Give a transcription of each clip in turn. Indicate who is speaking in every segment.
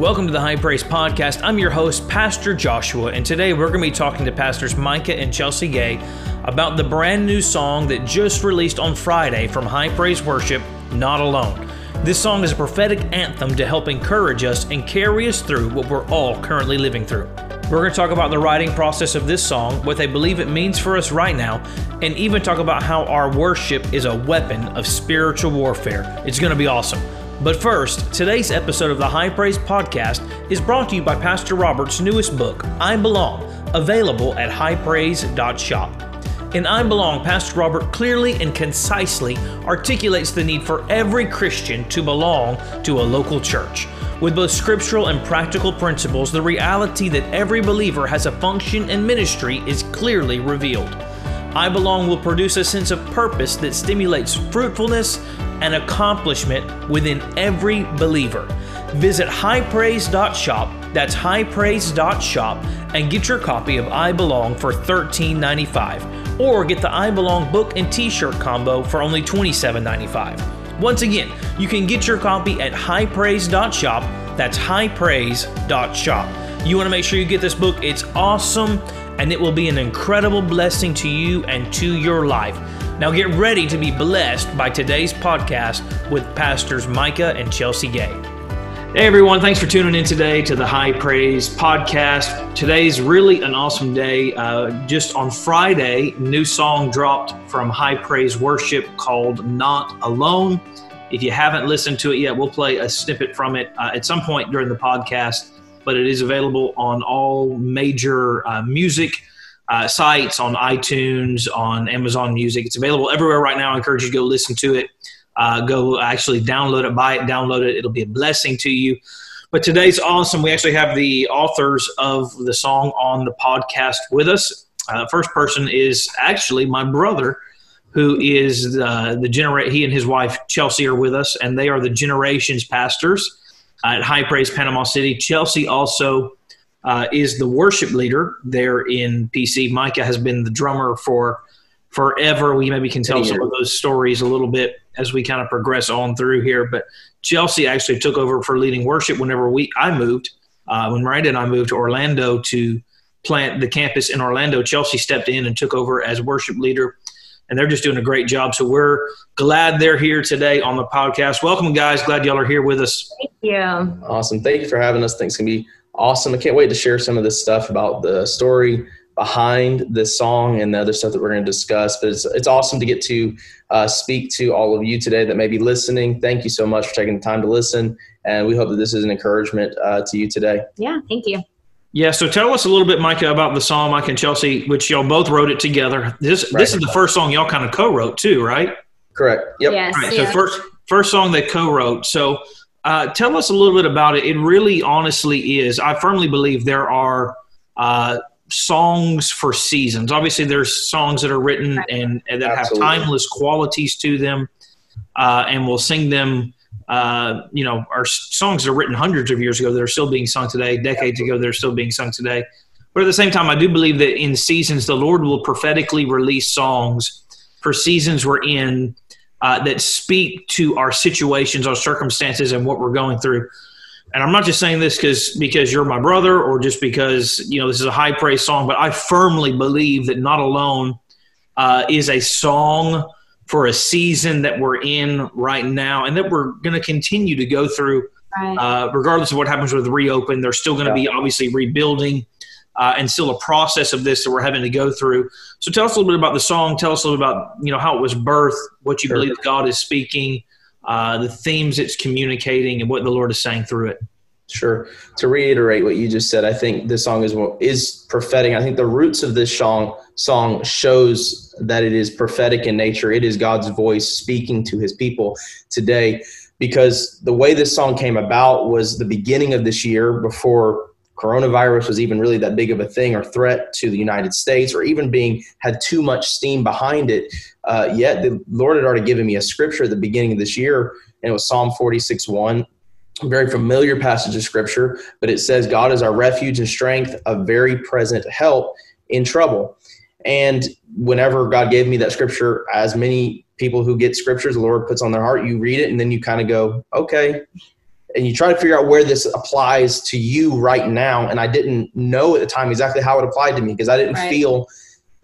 Speaker 1: Welcome to the High Praise Podcast. I'm your host, Pastor Joshua, and today we're going to be talking to Pastors Micah and Chelsea Gay about the brand new song that just released on Friday from High Praise Worship, Not Alone. This song is a prophetic anthem to help encourage us and carry us through what we're all currently living through. We're going to talk about the writing process of this song, what they believe it means for us right now, and even talk about how our worship is a weapon of spiritual warfare. It's going to be awesome. But first, today's episode of the High Praise Podcast is brought to you by Pastor Robert's newest book, I Belong, available at highpraise.shop. In I Belong, Pastor Robert clearly and concisely articulates the need for every Christian to belong to a local church. With both scriptural and practical principles, the reality that every believer has a function and ministry is clearly revealed. I Belong will produce a sense of purpose that stimulates fruitfulness, and accomplishment within every believer. Visit highpraise.shop, that's highpraise.shop, and get your copy of I Belong for $13.95. Or get the I Belong book and t shirt combo for only $27.95. Once again, you can get your copy at highpraise.shop, that's highpraise.shop. You want to make sure you get this book, it's awesome and it will be an incredible blessing to you and to your life. Now get ready to be blessed by today's podcast with Pastors Micah and Chelsea Gay. Hey everyone, thanks for tuning in today to the High Praise podcast. Today's really an awesome day. Uh, just on Friday, new song dropped from High Praise Worship called Not Alone. If you haven't listened to it yet, we'll play a snippet from it uh, at some point during the podcast, but it is available on all major uh, music uh, sites, on iTunes, on Amazon Music. It's available everywhere right now. I encourage you to go listen to it. Uh, go actually download it, buy it, download it. It'll be a blessing to you. But today's awesome. We actually have the authors of the song on the podcast with us. Uh, first person is actually my brother, who is uh, the generate. He and his wife Chelsea are with us, and they are the generations pastors at High Praise Panama City. Chelsea also uh, is the worship leader there in PC. Micah has been the drummer for forever. We maybe can tell some of those stories a little bit as we kind of progress on through here. But Chelsea actually took over for leading worship whenever we I moved. Uh, when Miranda and I moved to Orlando to plant the campus in Orlando, Chelsea stepped in and took over as worship leader. And they're just doing a great job. So we're glad they're here today on the podcast. Welcome, guys. Glad y'all are here with us.
Speaker 2: Thank you.
Speaker 3: Awesome. Thank you for having us. Thanks. It's going to be awesome. I can't wait to share some of this stuff about the story behind this song and the other stuff that we're going to discuss. But it's, it's awesome to get to uh, speak to all of you today that may be listening. Thank you so much for taking the time to listen. And we hope that this is an encouragement uh, to you today.
Speaker 2: Yeah, thank you.
Speaker 1: Yeah, so tell us a little bit, Micah, about the song, Mike and Chelsea, which y'all both wrote it together. This right. this is the first song y'all kind of co-wrote too, right?
Speaker 3: Correct. Yep.
Speaker 2: Yes,
Speaker 1: right. Yeah. So first first song they co-wrote. So uh, tell us a little bit about it. It really, honestly, is. I firmly believe there are uh, songs for seasons. Obviously, there's songs that are written and, and that Absolutely. have timeless qualities to them, uh, and we'll sing them. Uh, you know, our songs are written hundreds of years ago that are still being sung today. Decades ago, they're still being sung today. But at the same time, I do believe that in seasons, the Lord will prophetically release songs for seasons we're in uh, that speak to our situations, our circumstances, and what we're going through. And I'm not just saying this because because you're my brother or just because you know this is a high praise song, but I firmly believe that "Not Alone" uh, is a song for a season that we're in right now, and that we're going to continue to go through, right. uh, regardless of what happens with reopen. They're still going to yeah. be obviously rebuilding uh, and still a process of this that we're having to go through. So tell us a little bit about the song. Tell us a little bit about you know how it was birthed, what you sure. believe God is speaking, uh, the themes it's communicating, and what the Lord is saying through it.
Speaker 3: Sure. To reiterate what you just said, I think this song is is prophetic. I think the roots of this song song shows that it is prophetic in nature. It is God's voice speaking to His people today. Because the way this song came about was the beginning of this year before coronavirus was even really that big of a thing or threat to the United States or even being had too much steam behind it. Uh, yet the Lord had already given me a scripture at the beginning of this year, and it was Psalm 46 1. Very familiar passage of scripture, but it says, God is our refuge and strength, a very present help in trouble. And whenever God gave me that scripture, as many people who get scriptures, the Lord puts on their heart, you read it and then you kind of go, okay, and you try to figure out where this applies to you right now. And I didn't know at the time exactly how it applied to me because I didn't
Speaker 2: Right.
Speaker 3: feel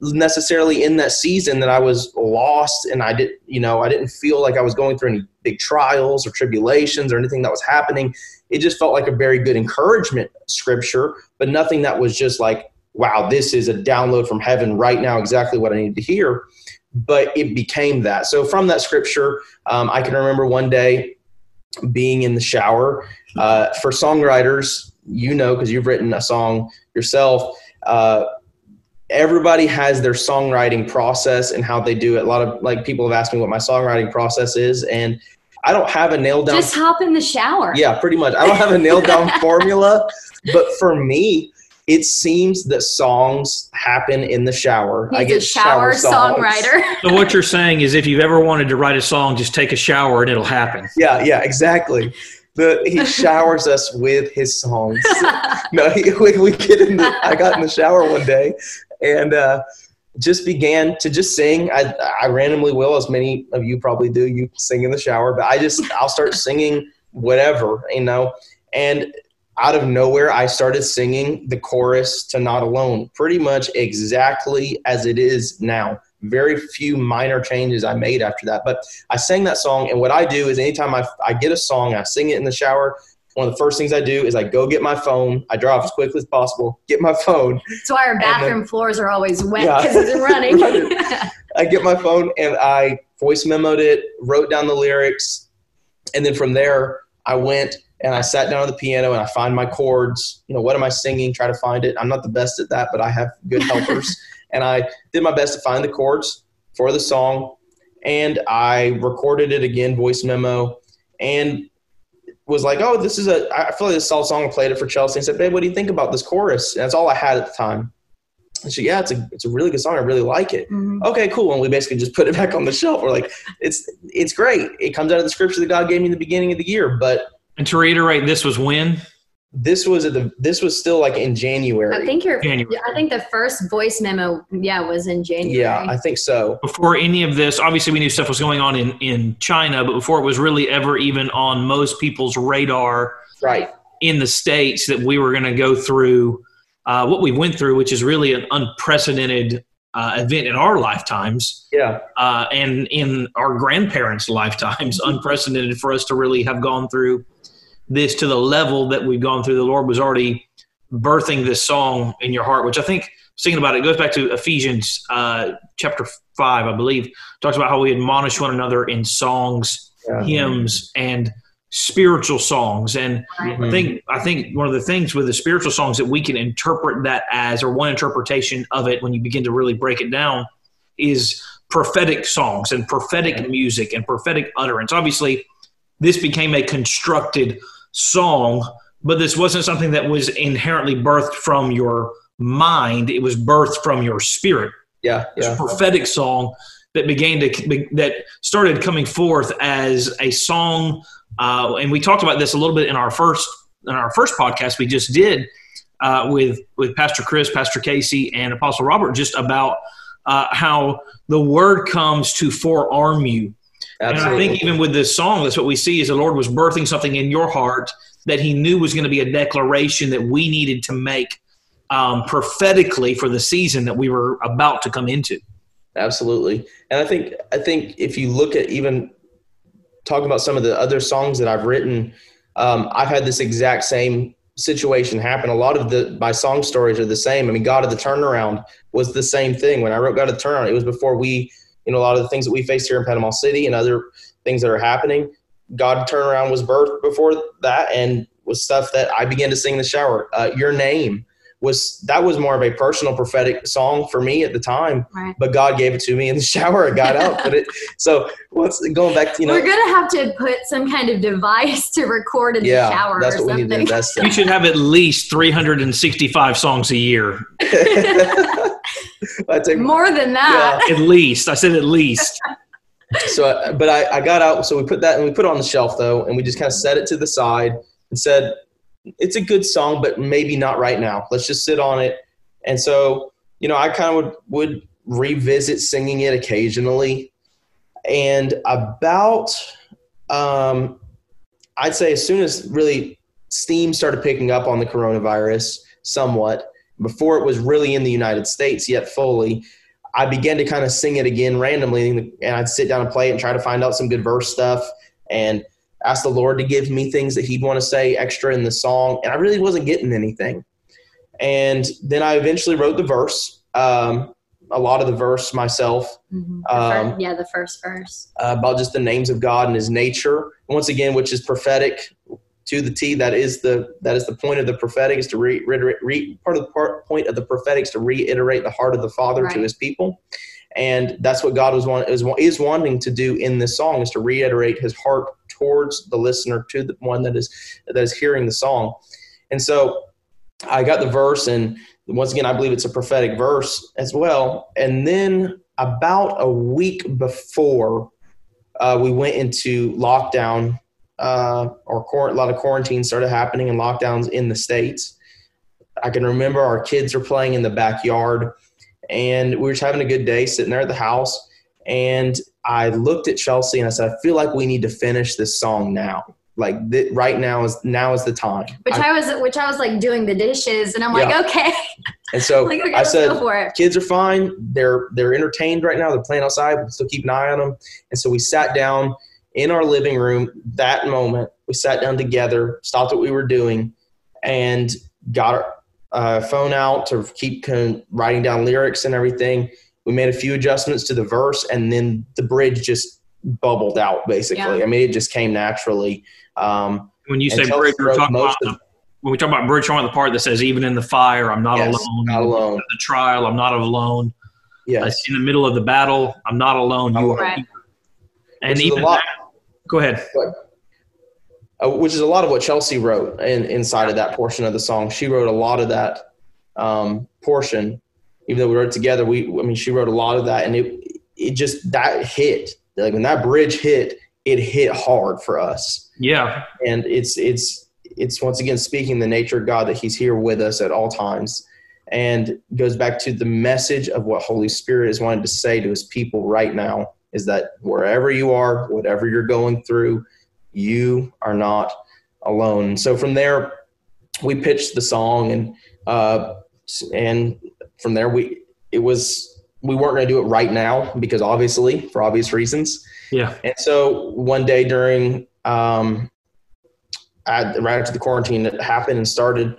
Speaker 3: necessarily in that season that I was lost and I didn't, you know I didn't feel like I was going through any big trials or tribulations or anything that was happening it just felt like a very good encouragement scripture but nothing that was just like wow this is a download from heaven right now exactly what I need to hear but it became that so from that scripture um, I can remember one day being in the shower uh, for songwriters you know because you've written a song yourself uh, everybody has their songwriting process and how they do it. A lot of like people have asked me what my songwriting process is, and I don't have a nailed down.
Speaker 2: Just hop in the shower.
Speaker 3: yeah, pretty much. I don't have a nailed down formula, but for me, it seems that songs happen in the shower.
Speaker 2: He's
Speaker 3: I get
Speaker 2: a shower,
Speaker 3: songs.
Speaker 2: songwriter.
Speaker 1: So what you're saying is, if you've ever wanted to write a song, just take a shower and it'll happen.
Speaker 3: Yeah, yeah, exactly. The, he showers us with his songs. no, he, we, we get in the, I got in the shower one day and uh, just began to just sing. I, I randomly will, as many of you probably do. You sing in the shower, but I just I'll start singing whatever you know, and out of nowhere I started singing the chorus to "Not Alone," pretty much exactly as it is now. Very few minor changes I made after that, but I sang that song. And what I do is anytime I, I get a song, I sing it in the shower. One of the first things I do is I go get my phone. I drive as quickly as possible, get my phone,
Speaker 2: That's why our
Speaker 3: then-
Speaker 2: bathroom floors are always wet
Speaker 3: Yeah.
Speaker 2: because it's running.
Speaker 3: Right. I get my phone and I voice memoed it, wrote down the lyrics, and then from there I went and I sat down at the piano and I find my chords. You know, what am I singing? Try to find it. I'm not the best at that, but I have good helpers. and I did my best to find the chords for the song, and I recorded it again, voice memo, and was like, "Oh, this is a. I feel like this solid song." I played it for Chelsea and said, "Babe, what do you think about this chorus?" And that's all I had at the time. And she, yeah, it's a it's a really good song. I really like it
Speaker 2: Mhm.
Speaker 3: okay, cool. And we basically just put it back on the shelf. We're like, it's it's great. It comes out of the scripture that God gave me in the beginning of the year. But
Speaker 1: And to reiterate, this was when
Speaker 3: this was at the this was still like in January.
Speaker 2: I think you're.
Speaker 1: January.
Speaker 2: I think the first voice memo, yeah, was in January.
Speaker 3: yeah, I think so.
Speaker 1: before any of this. Obviously, we knew stuff was going on in in China, but before it was really ever even on most people's radar
Speaker 3: Right.
Speaker 1: in the states that we were going to go through uh, what we went through, which is really an unprecedented uh, event in our lifetimes
Speaker 3: Yeah.
Speaker 1: uh, and in our grandparents' lifetimes. unprecedented for us to really have gone through this to the level that we've gone through. The Lord was already birthing this song in your heart, which I think thinking about it, it goes back to Ephesians uh, chapter five, I believe, talks about how we admonish one another in songs,
Speaker 3: Yeah.
Speaker 1: hymns, and spiritual songs. And
Speaker 2: Right.
Speaker 1: I think I think one of the things with the spiritual songs that we can interpret that as, or one interpretation of it, when you begin to really break it down, is prophetic songs and prophetic music and prophetic utterance. Obviously, this became a constructed song, but this wasn't something that was inherently birthed from your mind. It was birthed from your spirit.
Speaker 3: Yeah.
Speaker 1: It's a prophetic song that began to that started coming forth as a song, uh, and we talked about this a little bit in our first in our first podcast we just did uh, with with Pastor Chris, Pastor Casey, and Apostle Robert, just about uh, how the word comes to forearm you. And I think even with this song, that's what we see is the Lord was birthing something in your heart that He knew was going to be a declaration that we needed to make um, prophetically for the season that we were about to come into.
Speaker 3: Absolutely. And I think I think if you look at even talking about some of the other songs that I've written, um, I've had this exact same situation happen. A lot of the my song stories are the same. I mean, God of the Turnaround was the same thing. When I wrote God of the Turnaround, it was before we, you know, a lot of the things that we faced here in Panama City and other things that are happening. God Turnaround was birthed before that and was stuff that I began to sing in the shower. Uh, Your Name was that was more of a personal prophetic song for me at the time
Speaker 2: Right.
Speaker 3: but God gave it to me in the shower. I got out, but it. So what's going back to you know?
Speaker 2: We're gonna have to put some kind of device to record in
Speaker 3: yeah,
Speaker 2: the shower
Speaker 3: that's
Speaker 2: or
Speaker 3: what we need to
Speaker 2: something.
Speaker 3: invest
Speaker 1: You
Speaker 3: in.
Speaker 1: should have at least 365 songs a year.
Speaker 3: I take
Speaker 2: More than that.
Speaker 1: At least. I said at least.
Speaker 3: so, uh, but I, I got out. So we put that and we put it on the shelf though, and we just kind of set it to the side and said, "It's a good song, but maybe not right now. Let's just sit on it." And so, you know, I kind of would would revisit singing it occasionally, and about um, I'd say as soon as really steam started picking up on the coronavirus somewhat, before it was really in the United States yet fully, I began to kind of sing it again randomly, and I'd sit down and play it and try to find out some good verse stuff and ask the Lord to give me things that He'd want to say extra in the song, and I really wasn't getting anything. And then I eventually wrote the verse, um, a lot of the verse myself.
Speaker 2: Mm-hmm. The
Speaker 3: Um,
Speaker 2: fir- yeah, the first verse.
Speaker 3: uh, about just the names of God and His nature. Once again, which is prophetic to the T. That is the that is the point of the prophetic is to reiterate re, part of the part, point of the prophetic is to reiterate the heart of the Father to His people, and that's what God was want, is is wanting to do in this song is to reiterate His heart towards the listener to the one that is that is hearing the song, and so I got the verse and. Once again, I believe it's a prophetic verse as well. And then about a week before uh, we went into lockdown uh, or a lot of quarantine started happening and lockdowns in the states i can remember our kids were playing in the backyard and we were just having a good day sitting there at the house and i looked at chelsea and i said i feel like we need to finish this song now like th- right now is now is the time
Speaker 2: Which
Speaker 3: I-
Speaker 2: I, was, which I was like doing the dishes, and I'm like,
Speaker 3: Yeah.
Speaker 2: okay,
Speaker 3: and so
Speaker 2: like okay,
Speaker 3: i said
Speaker 2: go for it.
Speaker 3: kids are fine. They're they're entertained right now. They're playing outside. We'll still keep an eye on them. And so we sat down in our living room that moment. We sat down together, stopped what we were doing, and got our uh, phone out to keep con- writing down lyrics and everything. We made a few adjustments to the verse, and then the bridge just bubbled out. Basically,
Speaker 2: Yeah.
Speaker 3: I mean, it just came naturally. Um,
Speaker 1: When you say bridge, we're talking about
Speaker 3: of-
Speaker 1: when we talk about bridge, we're talking the part that says, "Even in the fire, I'm not
Speaker 3: yes,
Speaker 1: alone.
Speaker 3: not alone.
Speaker 1: The trial, I'm not alone.
Speaker 3: Yes.
Speaker 1: In the middle of the battle, I'm not alone. You are
Speaker 2: Right.
Speaker 1: And
Speaker 3: Which
Speaker 1: even that, go ahead.
Speaker 3: uh, which is a lot of what Chelsea wrote in, inside of that portion of the song. She wrote a lot of that um, portion, even though we wrote it together. We, I mean, she wrote a lot of that, and it, it just that hit. Like when that bridge hit, it hit hard for us,
Speaker 1: Yeah,
Speaker 3: and it's it's it's once again speaking the nature of God that He's here with us at all times, and goes back to the message of what Holy Spirit is wanting to say to His people right now is that wherever you are, whatever you're going through, you are not alone. So from there, we pitched the song, and uh, and from there we it was we weren't going to do it right now because obviously for obvious reasons.
Speaker 1: yeah,
Speaker 3: And so one day during um, I, right after the quarantine that happened and started,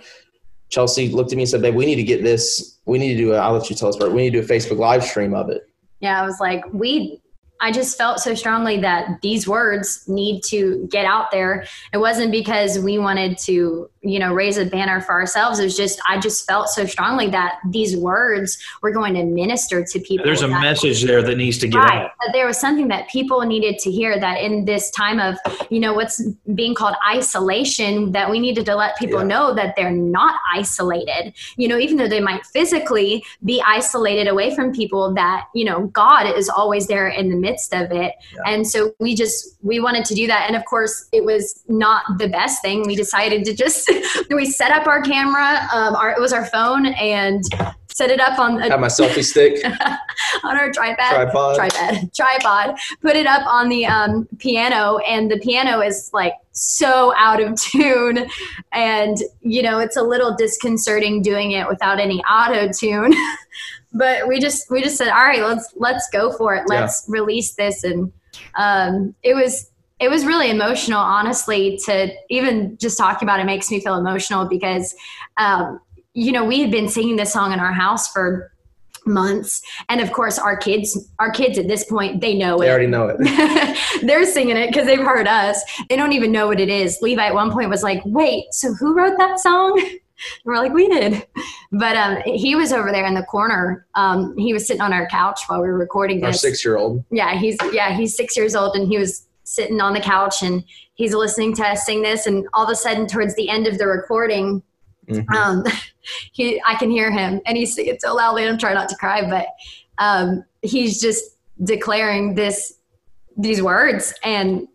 Speaker 3: Chelsea looked at me and said, "Babe, we need to get this. We need to do. A, I'll let you tell us but We need to do a Facebook live stream of it."
Speaker 2: Yeah, I was like, we. I just felt so strongly that these words need to get out there. It wasn't because we wanted to, you know, raise a banner for ourselves. It was just I just felt so strongly that these words were going to minister to people.
Speaker 1: there's a message there that needs to get
Speaker 2: Right.
Speaker 1: out.
Speaker 2: There was something that people needed to hear that in this time of, you know, what's being called isolation, that we needed to let people
Speaker 3: Yeah.
Speaker 2: know that they're not isolated. You know, even though they might physically be isolated away from people, that, you know, God is always there in the midst of it.
Speaker 3: Yeah.
Speaker 2: And so we just, we wanted to do that. And of course, it was not the best thing. We decided to just, we set up our camera, um, our, it was our phone and set it up on, a,
Speaker 3: Have my selfie stick,
Speaker 2: on our tripod
Speaker 3: tripod.
Speaker 2: tripod tripod put it up on the um, piano and the piano is like so out of tune and you know it's a little disconcerting doing it without any auto tune but we just we just said all right let's let's go for it. Let's release this. And um, it was it was really emotional honestly to even just talk about it makes me feel emotional because um, you know we had been singing this song in our house for months. And of course our kids our kids at this point they know it.
Speaker 3: They
Speaker 2: it.
Speaker 3: already know it.
Speaker 2: they're singing it because they've heard us. They don't even know what it is. Levi at one point was like wait so who wrote that song we're like we did. But um, he was over there in the corner. Um, he was sitting on our couch while we were recording
Speaker 3: Our
Speaker 2: this.
Speaker 3: six-year-old.
Speaker 2: yeah he's yeah he's six years old and he was sitting on the couch and he's listening to us sing this. And all of a sudden towards the end of the recording
Speaker 3: Mhm.
Speaker 2: um, he I can hear him and he's singing so loudly I'm trying not to cry but um, he's just declaring this these words. And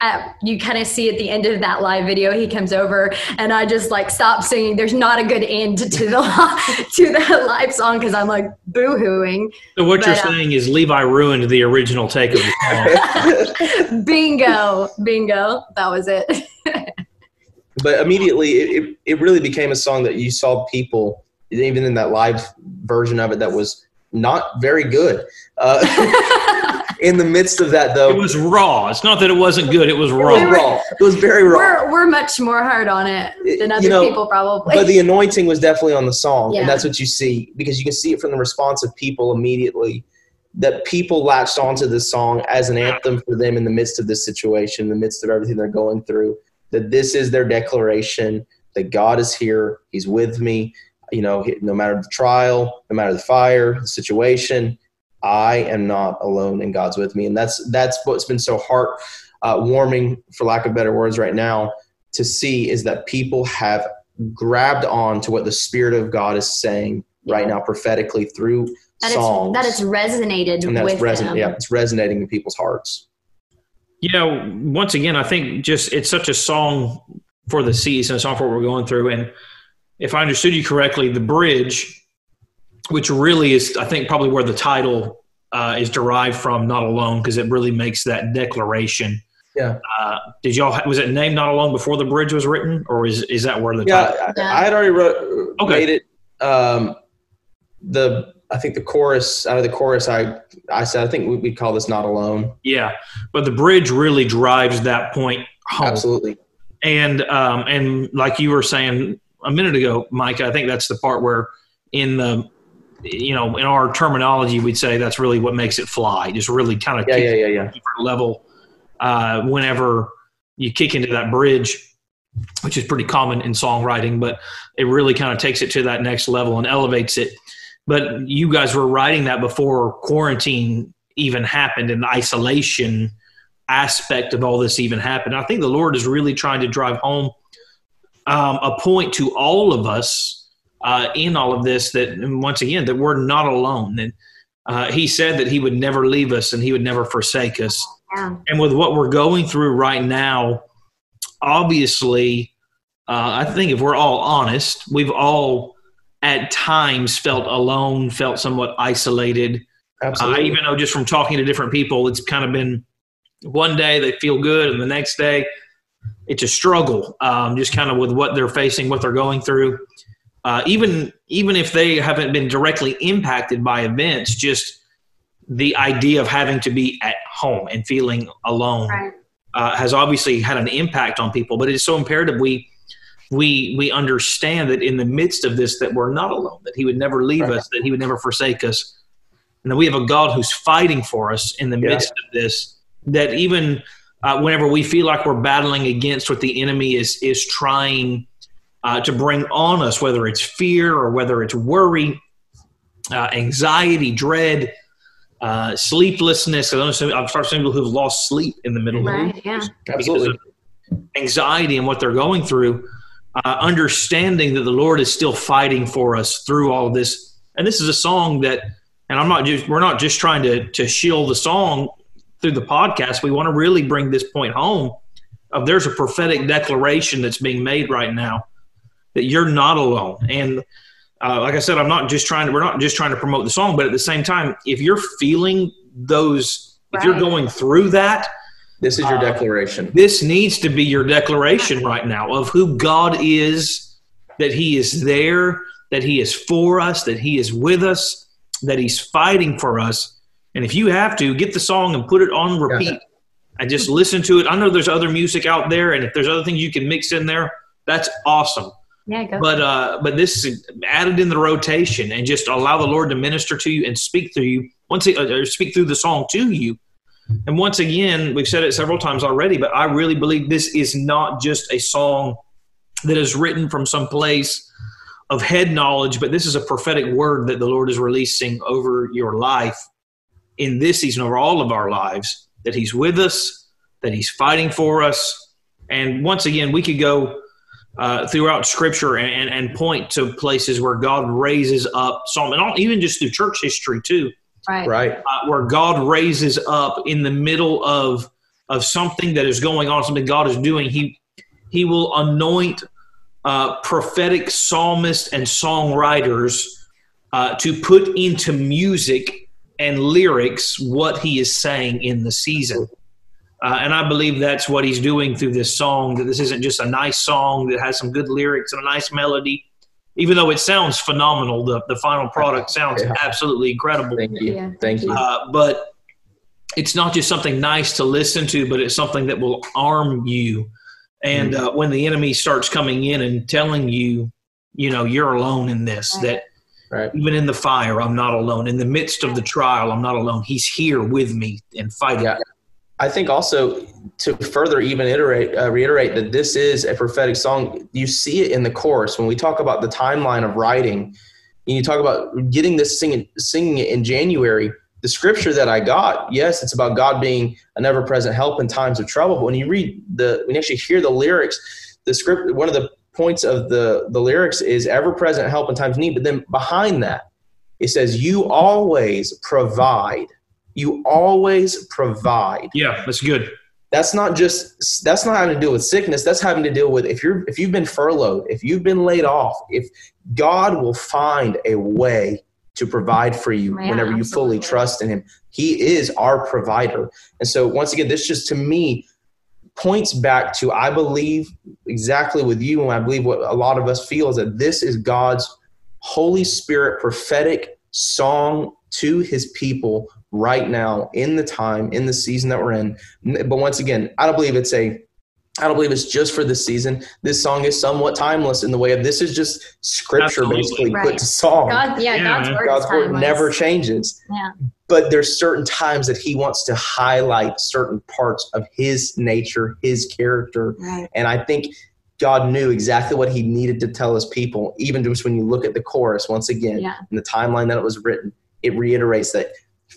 Speaker 2: at, you kind of see at the end of that live video, he comes over and I just like stop singing. There's not a good end to the to that live song because I'm like boo-hooing.
Speaker 1: So what
Speaker 2: But,
Speaker 1: you're
Speaker 2: uh,
Speaker 1: saying is Levi ruined the original take of the song.
Speaker 2: bingo, bingo. That was it.
Speaker 3: but immediately it, it, it really became a song that you saw people even in that live version of it that was not very good uh, in the midst of that though
Speaker 1: it was raw. It's not that it wasn't good; it was
Speaker 3: it was
Speaker 1: raw.
Speaker 3: raw it was very raw
Speaker 2: we're we're much more hard on it than
Speaker 3: You
Speaker 2: other
Speaker 3: know,
Speaker 2: people probably.
Speaker 3: but the anointing was definitely on the song
Speaker 2: Yeah.
Speaker 3: and that's what you see because you can see it from the response of people immediately that people latched onto this song as an anthem for them in the midst of this situation in the midst of everything they're going through that this is their declaration that god is here he's with me you know no matter the trial no matter the fire the situation i am not alone and god's with me and that's that's what's been so heart uh, warming for lack of better words right now to see is that people have grabbed on to what the spirit of god is saying right now prophetically through
Speaker 2: that
Speaker 3: songs
Speaker 2: it's that it's resonated
Speaker 3: and that's
Speaker 2: with
Speaker 3: reson-
Speaker 2: them.
Speaker 3: yeah it's resonating in people's hearts
Speaker 1: You know, once again, I think just it's such a song for the season, a song for what we're going through. And if I understood you correctly, the bridge, which really is, I think, probably where the title uh, is derived from, "Not Alone," because it really makes that declaration.
Speaker 3: Yeah.
Speaker 1: Uh, did y'all was it named "Not Alone" before the bridge was written, or is is that where the
Speaker 3: yeah
Speaker 1: title?
Speaker 3: I, I had already wrote,
Speaker 1: Okay.
Speaker 3: made it um the i think the chorus out of the chorus i i said i think we- we'd call this not alone
Speaker 1: Yeah, but the bridge really drives that point home.
Speaker 3: absolutely
Speaker 1: And um, and like you were saying a minute ago, Mike, I think that's the part where in the you know in our terminology we'd say that's really what makes it fly. Just really kind of
Speaker 3: yeah yeah yeah yeah
Speaker 1: it to a different level uh, whenever you kick into that bridge, which is pretty common in songwriting, but it really kind of takes it to that next level and elevates it. But you guys were writing that before quarantine even happened and the isolation aspect of all this even happened. I think the Lord is really trying to drive home um, a point to all of us uh, in all of this that, once again, that we're not alone. And uh, He said that He would never leave us and He would never forsake us.
Speaker 2: Yeah.
Speaker 1: And with what we're going through right now, obviously, uh, I think if we're all honest, we've all at times felt alone, felt somewhat isolated. Uh,
Speaker 3: absolutely
Speaker 1: even though just from talking to different people, it's kind of been one day they feel good, and the next day it's a struggle. Um, just kind of with what they're facing, what they're going through. Uh, even even if they haven't been directly impacted by events, just the idea of having to be at home and feeling alone
Speaker 2: Right.
Speaker 1: uh, has obviously had an impact on people. But it's so imperative we we we understand that in the midst of this that we're not alone, that He would never leave
Speaker 3: Right.
Speaker 1: us, that He would never forsake us, and that we have a God who's fighting for us in the
Speaker 3: Yeah.
Speaker 1: midst of this. That even uh, whenever we feel like we're battling against what the enemy is is trying uh, to bring on us, whether it's fear or whether it's worry, uh, anxiety, dread. Uh, sleeplessness. I don't know, I've started seeing people who've lost sleep in the middle of it
Speaker 2: Right. Yeah.
Speaker 3: absolutely
Speaker 1: anxiety and what they're going through, uh, understanding that the Lord is still fighting for us through all of this. And this is a song that, and I'm not just, we're not just trying to, to shield the song through the podcast. We want to really bring this point home of there's a prophetic declaration that's being made right now that you're not alone. And uh, like I said, I'm not just trying to, we're not just trying to promote the song, but at the same time, if you're feeling those, if you're going through that,
Speaker 3: this is your
Speaker 1: Uh,
Speaker 3: declaration
Speaker 1: this needs to be your declaration right now of who God is, that He is there, that He is for us, that He is with us, that He's fighting for us. And if you have to, get the song and put it on repeat and just listen to it. I know there's other music out there, and if there's other things you can mix in there, that's awesome.
Speaker 2: Yeah. Go.
Speaker 1: But uh, but this is added in the rotation and just allow the Lord to minister to you and speak through you once he, uh, or speak through the song to you. And once again, we've said it several times already, but I really believe this is not just a song that is written from some place of head knowledge, but this is a prophetic word that the Lord is releasing over your life in this season, over all of our lives, that He's with us, that He's fighting for us. And once again, we could go uh, throughout Scripture and, and, and point to places where God raises up some, and all, even just through church history too,
Speaker 2: right.
Speaker 3: right
Speaker 1: uh, where God raises up in the middle of of something that is going on, something God is doing, He He will anoint uh, prophetic psalmists and songwriters uh, to put into music and lyrics what He is saying in the season. Uh, and I believe that's what he's doing through this song. That this isn't just a nice song that has some good lyrics and a nice melody, even though it sounds phenomenal. The the final product sounds yeah. absolutely incredible.
Speaker 3: Thank you, yeah. thank you.
Speaker 1: Uh, but it's not just something nice to listen to, but it's something that will arm you. And mm-hmm. uh, when the enemy starts coming in and telling you, you know, you're alone in this, right. that right. even in the fire, I'm not alone. In the midst of the trial, I'm not alone. He's here with me and fighting.
Speaker 3: Yeah. I think also to further even iterate, uh, reiterate that this is a prophetic song. You see it in the chorus when we talk about the timeline of writing. And you talk about getting this singing, singing it in January. The scripture that I got, yes, it's about God being an ever-present help in times of trouble. But when you read the, when you actually hear the lyrics, the script, one of the points of the the lyrics is ever-present help in times of need. But then behind that, it says, "You always provide." You always provide.
Speaker 1: Yeah, that's good.
Speaker 3: That's not just that's not having to deal with sickness. That's having to deal with if you're if you've been furloughed, if you've been laid off, if God will find a way to provide for you yeah, whenever you absolutely. fully trust in him. He is our provider. And so once again, this just to me points back to I believe exactly with you, and I believe what a lot of us feel is that this is God's Holy Spirit prophetic song to his people right now in the time in the season that we're in but once again i don't believe it's a I don't believe it's just for this season. This song is somewhat timeless in the way of this is just scripture Absolutely. basically right. put to song.
Speaker 2: God, yeah, yeah, God's word,
Speaker 3: God's word never changes. Yeah. But there's certain times that he wants to highlight certain parts of his nature, his character. Right. And I think God knew exactly what he needed to tell his people, even just when you look at the chorus once again yeah. in the timeline that it was written, it reiterates that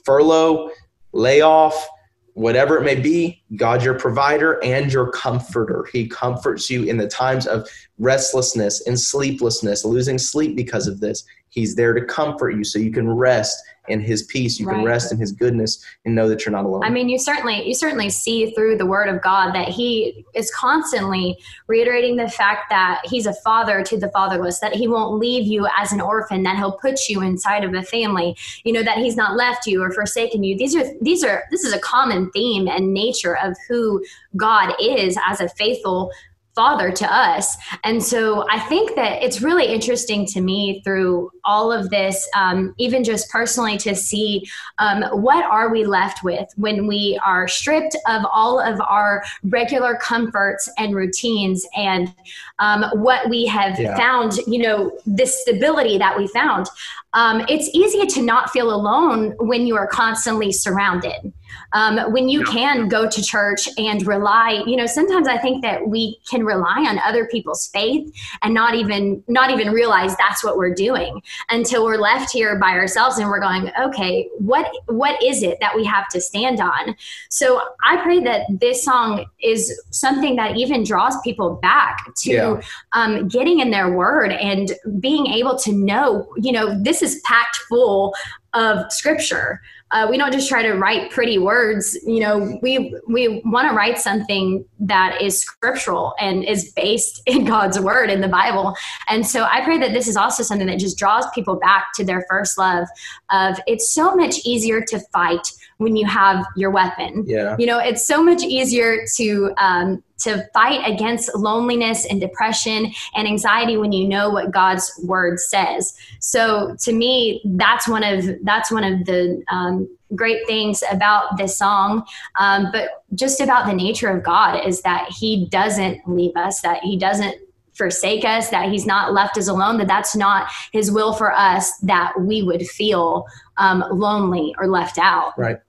Speaker 3: furlough, layoff, whatever it may be, God, your provider and your comforter. He comforts you in the times of restlessness and sleeplessness, losing sleep because of this. He's there to comfort you so you can rest in his peace. You right. can rest in his goodness and know that you're not alone.
Speaker 2: I mean, you certainly you certainly see through the word of God that he is constantly reiterating the fact that he's a father to the fatherless, that he won't leave you as an orphan, that he'll put you inside of a family, you know, that he's not left you or forsaken you. These are these are this is a common theme and nature of who God is as a faithful father to us. And so I think that it's really interesting to me through all of this, um, even just personally, to see um, what are we left with when we are stripped of all of our regular comforts and routines and um, what we have yeah. found, you know, this stability that we found. Um, it's easy to not feel alone when you are constantly surrounded um, when you can go to church and rely you know sometimes i think that we can rely on other people's faith and not even not even realize that's what we're doing until we're left here by ourselves and we're going okay what what is it that we have to stand on? So i pray that this song is something that even draws people back to yeah. um, getting in their word and being able to know you know this is packed full of scripture uh, we don't just try to write pretty words you know we we want to write something that is scriptural and is based in god's word in the bible. And so i pray that this is also something that just draws people back to their first love of it's so much easier to fight when you have your weapon.
Speaker 3: Yeah.
Speaker 2: You know it's so much easier to um, to fight against loneliness and depression and anxiety when you know what God's word says. So to me, that's one of that's one of the um, great things about this song, um, but just about the nature of God is that He doesn't leave us, that He doesn't forsake us, that He's not left us alone, that that's not His will for us, that we would feel um, lonely or left out.
Speaker 3: Right.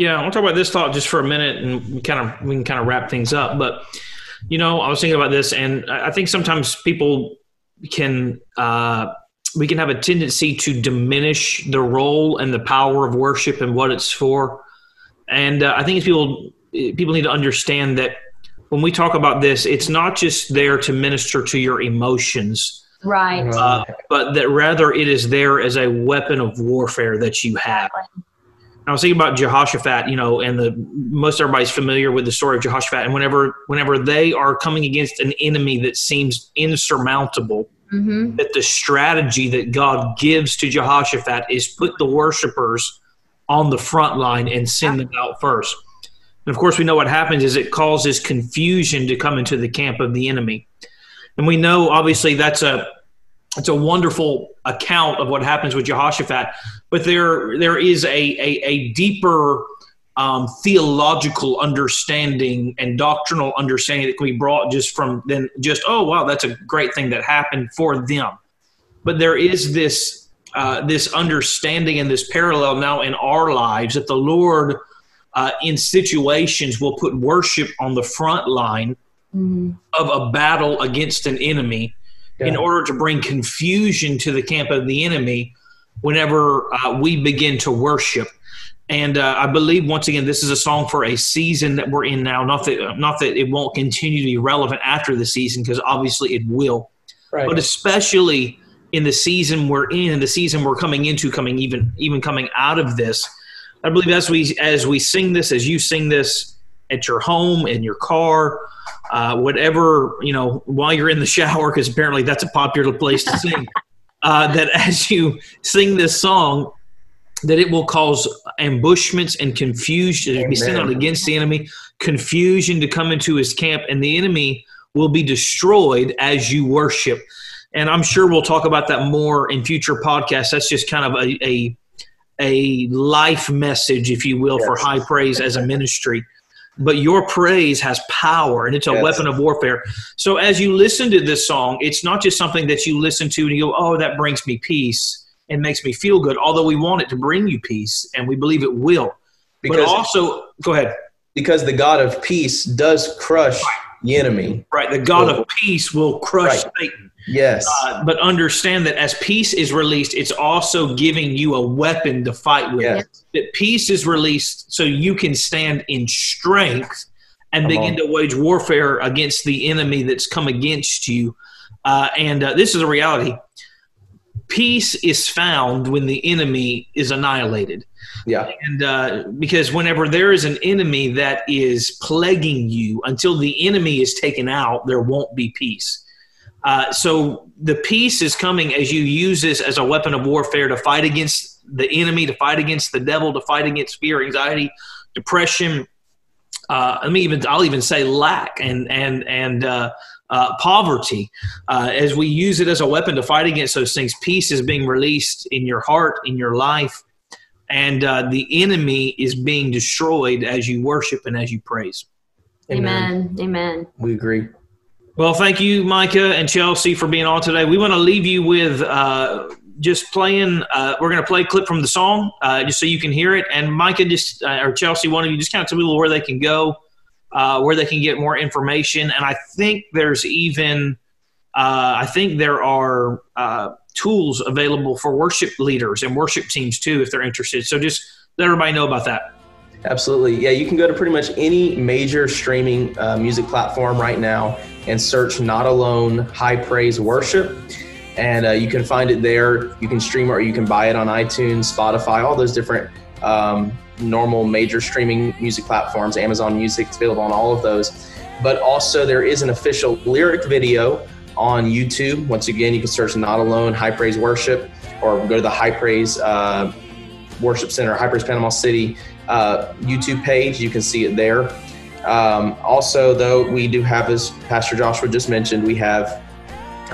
Speaker 1: Yeah, I want to talk about this thought just for a minute, and we kind of we can kind of wrap things up. But you know, I was thinking about this, and I think sometimes people can uh, we can have a tendency to diminish the role and the power of worship and what it's for. And uh, I think people people need to understand that when we talk about this, it's not just there to minister to your emotions,
Speaker 2: right? Uh,
Speaker 1: but that rather it is there as a weapon of warfare that you have. I was thinking about Jehoshaphat, you know, and the most everybody's familiar with the story of Jehoshaphat. And whenever whenever they are coming against an enemy that seems insurmountable, mm-hmm. that the strategy that God gives to Jehoshaphat is put the worshipers on the front line and send them out first. And of course, we know what happens is it causes confusion to come into the camp of the enemy. And we know, obviously, that's a it's a wonderful account of what happens with Jehoshaphat, but there there is a a, a deeper um, theological understanding and doctrinal understanding that can be brought just from then just oh wow that's a great thing that happened for them, but there is this uh, this understanding and this parallel now in our lives that the Lord uh, in situations will put worship on the front line mm-hmm. of a battle against an enemy yeah. in order to bring confusion to the camp of the enemy whenever uh, we begin to worship. And uh, I believe once again, this is a song for a season that we're in now. Not that not that it won't continue to be relevant after the season, because obviously it will. Right. But especially in the season we're in, and the season we're coming into, coming even even coming out of this, I believe as we as we sing this, as you sing this at your home, in your car, uh, whatever you know while you're in the shower because apparently that's a popular place to sing uh, that as you sing this song that it will cause ambushments and confusion. To be sent out against the enemy confusion to come into his camp and the enemy will be destroyed as you worship. And i'm sure we'll talk about that more in future podcasts. That's just kind of a, a, a life message if you will yes. for high praise as a ministry but your praise has power and it's a yes. weapon of warfare. So as you listen to this song, it's not just something that you listen to and you go, oh, that brings me peace and makes me feel good, although we want it to bring you peace and we believe it will. Because but also, go ahead.
Speaker 3: Because the God of peace does crush the enemy.
Speaker 1: Right. The God so, of peace will crush right. Satan.
Speaker 3: Yes.
Speaker 1: Uh, but understand that as peace is released, it's also giving you a weapon to fight with. Yes. That peace is released so you can stand in strength and Come begin on. to wage warfare against the enemy that's come against you. Uh, and uh, this is a reality. Peace is found when the enemy is annihilated.
Speaker 3: Yeah.
Speaker 1: And uh, because whenever there is an enemy that is plaguing you, until the enemy is taken out, there won't be peace. Uh, so the peace is coming as you use this as a weapon of warfare to fight against the enemy, to fight against the devil, to fight against fear, anxiety, depression. Uh, I mean, even I'll even say lack and and and uh, uh, poverty. Uh, as we use it as a weapon to fight against those things, peace is being released in your heart, in your life, and uh, the enemy is being destroyed as you worship and as you praise.
Speaker 2: Amen. Amen. Amen.
Speaker 3: We agree.
Speaker 1: Well, thank you, Micah and Chelsea, for being on today. We want to leave you with uh, just playing. Uh, we're going to play a clip from the song uh, just so you can hear it. And Micah, just uh, or Chelsea, one of you, just kind of tell people where they can go, uh, where they can get more information. And I think there's even, uh, I think there are tools available for worship leaders and worship teams too, if they're interested. So just let everybody know about that.
Speaker 3: Absolutely. Yeah, you can go to pretty much any major streaming uh, music platform right now and search Not Alone High Praise Worship. And uh, you can find it there. You can stream it or you can buy it on iTunes, Spotify, all those different um, normal major streaming music platforms, Amazon Music, it's available on all of those. But also, there is an official lyric video on YouTube. Once again, you can search Not Alone High Praise Worship or go to the High Praise uh, Worship Center, High Praise Panama City uh, YouTube page. You can see it there. Um, also, though, we do have, as Pastor Joshua just mentioned, we have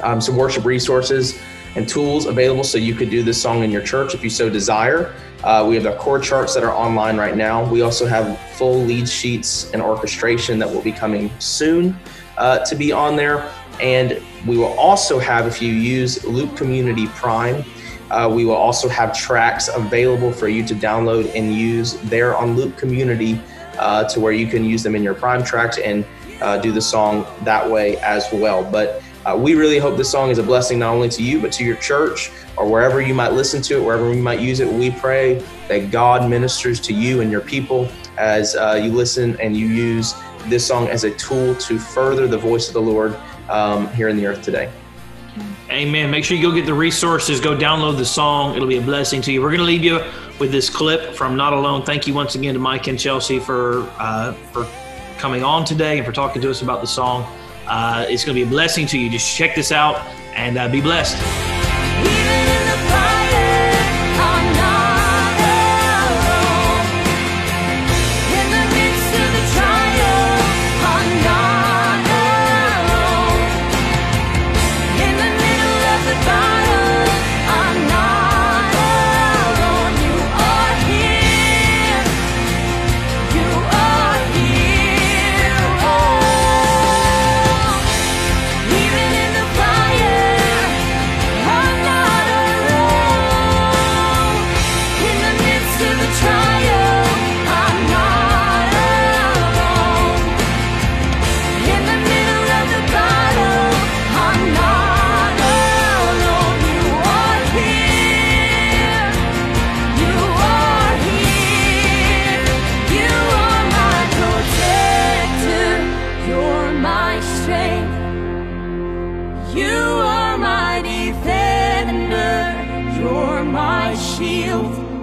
Speaker 3: um, some worship resources and tools available so you could do this song in your church if you so desire. Uh, we have the chord charts that are online right now. We also have full lead sheets and orchestration that will be coming soon uh, to be on there. And we will also have, if you use Loop Community Prime, uh, we will also have tracks available for you to download and use there on Loop Community uh, to where you can use them in your Prime tracks and uh, do the song that way as well. But uh, we really hope this song is a blessing not only to you, but to your church or wherever you might listen to it, wherever you might use it. We pray that God ministers to you and your people as uh, you listen and you use this song as a tool to further the voice of the Lord um, here in the earth today.
Speaker 4: Amen. Make sure you go get the resources, go download the song. It'll be a blessing to you. We're going to leave you with this clip from Not Alone. Thank you once again to Mike and Chelsea for uh, for coming on today and for talking to us about the song. Uh, it's going to be a blessing to you. Just check this out and uh, be blessed. shield.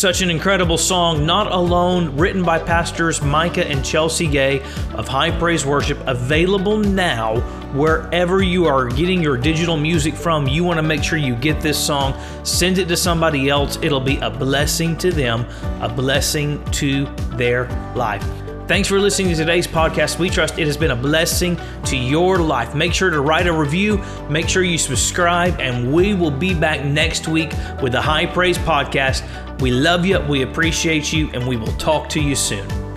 Speaker 4: Such an incredible song, Not Alone, written by pastors Micah and Chelsea Gay of High Praise Worship, available now wherever you are getting your digital music from. You want to make sure you get this song, send it to somebody else. It'll be a blessing to them, a blessing to their life. Thanks for listening to today's podcast. We trust it has been a blessing to your life. Make sure to write a review, make sure you subscribe, and we will be back next week with the High Praise Podcast. We love you, we appreciate you, and we will talk to you soon.